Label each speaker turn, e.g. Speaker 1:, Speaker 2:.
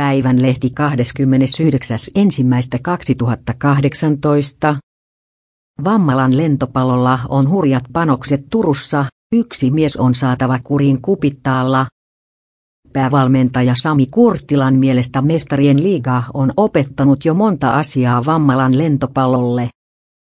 Speaker 1: Päivän lehti 29.1.2018. Vammalan lentopalolla on hurjat panokset Turussa, yksi mies on saatava kuriin kupittaalla. Päävalmentaja Sami Kurttilan mielestä mestarien liiga on opettanut jo monta asiaa Vammalan lentopallolle.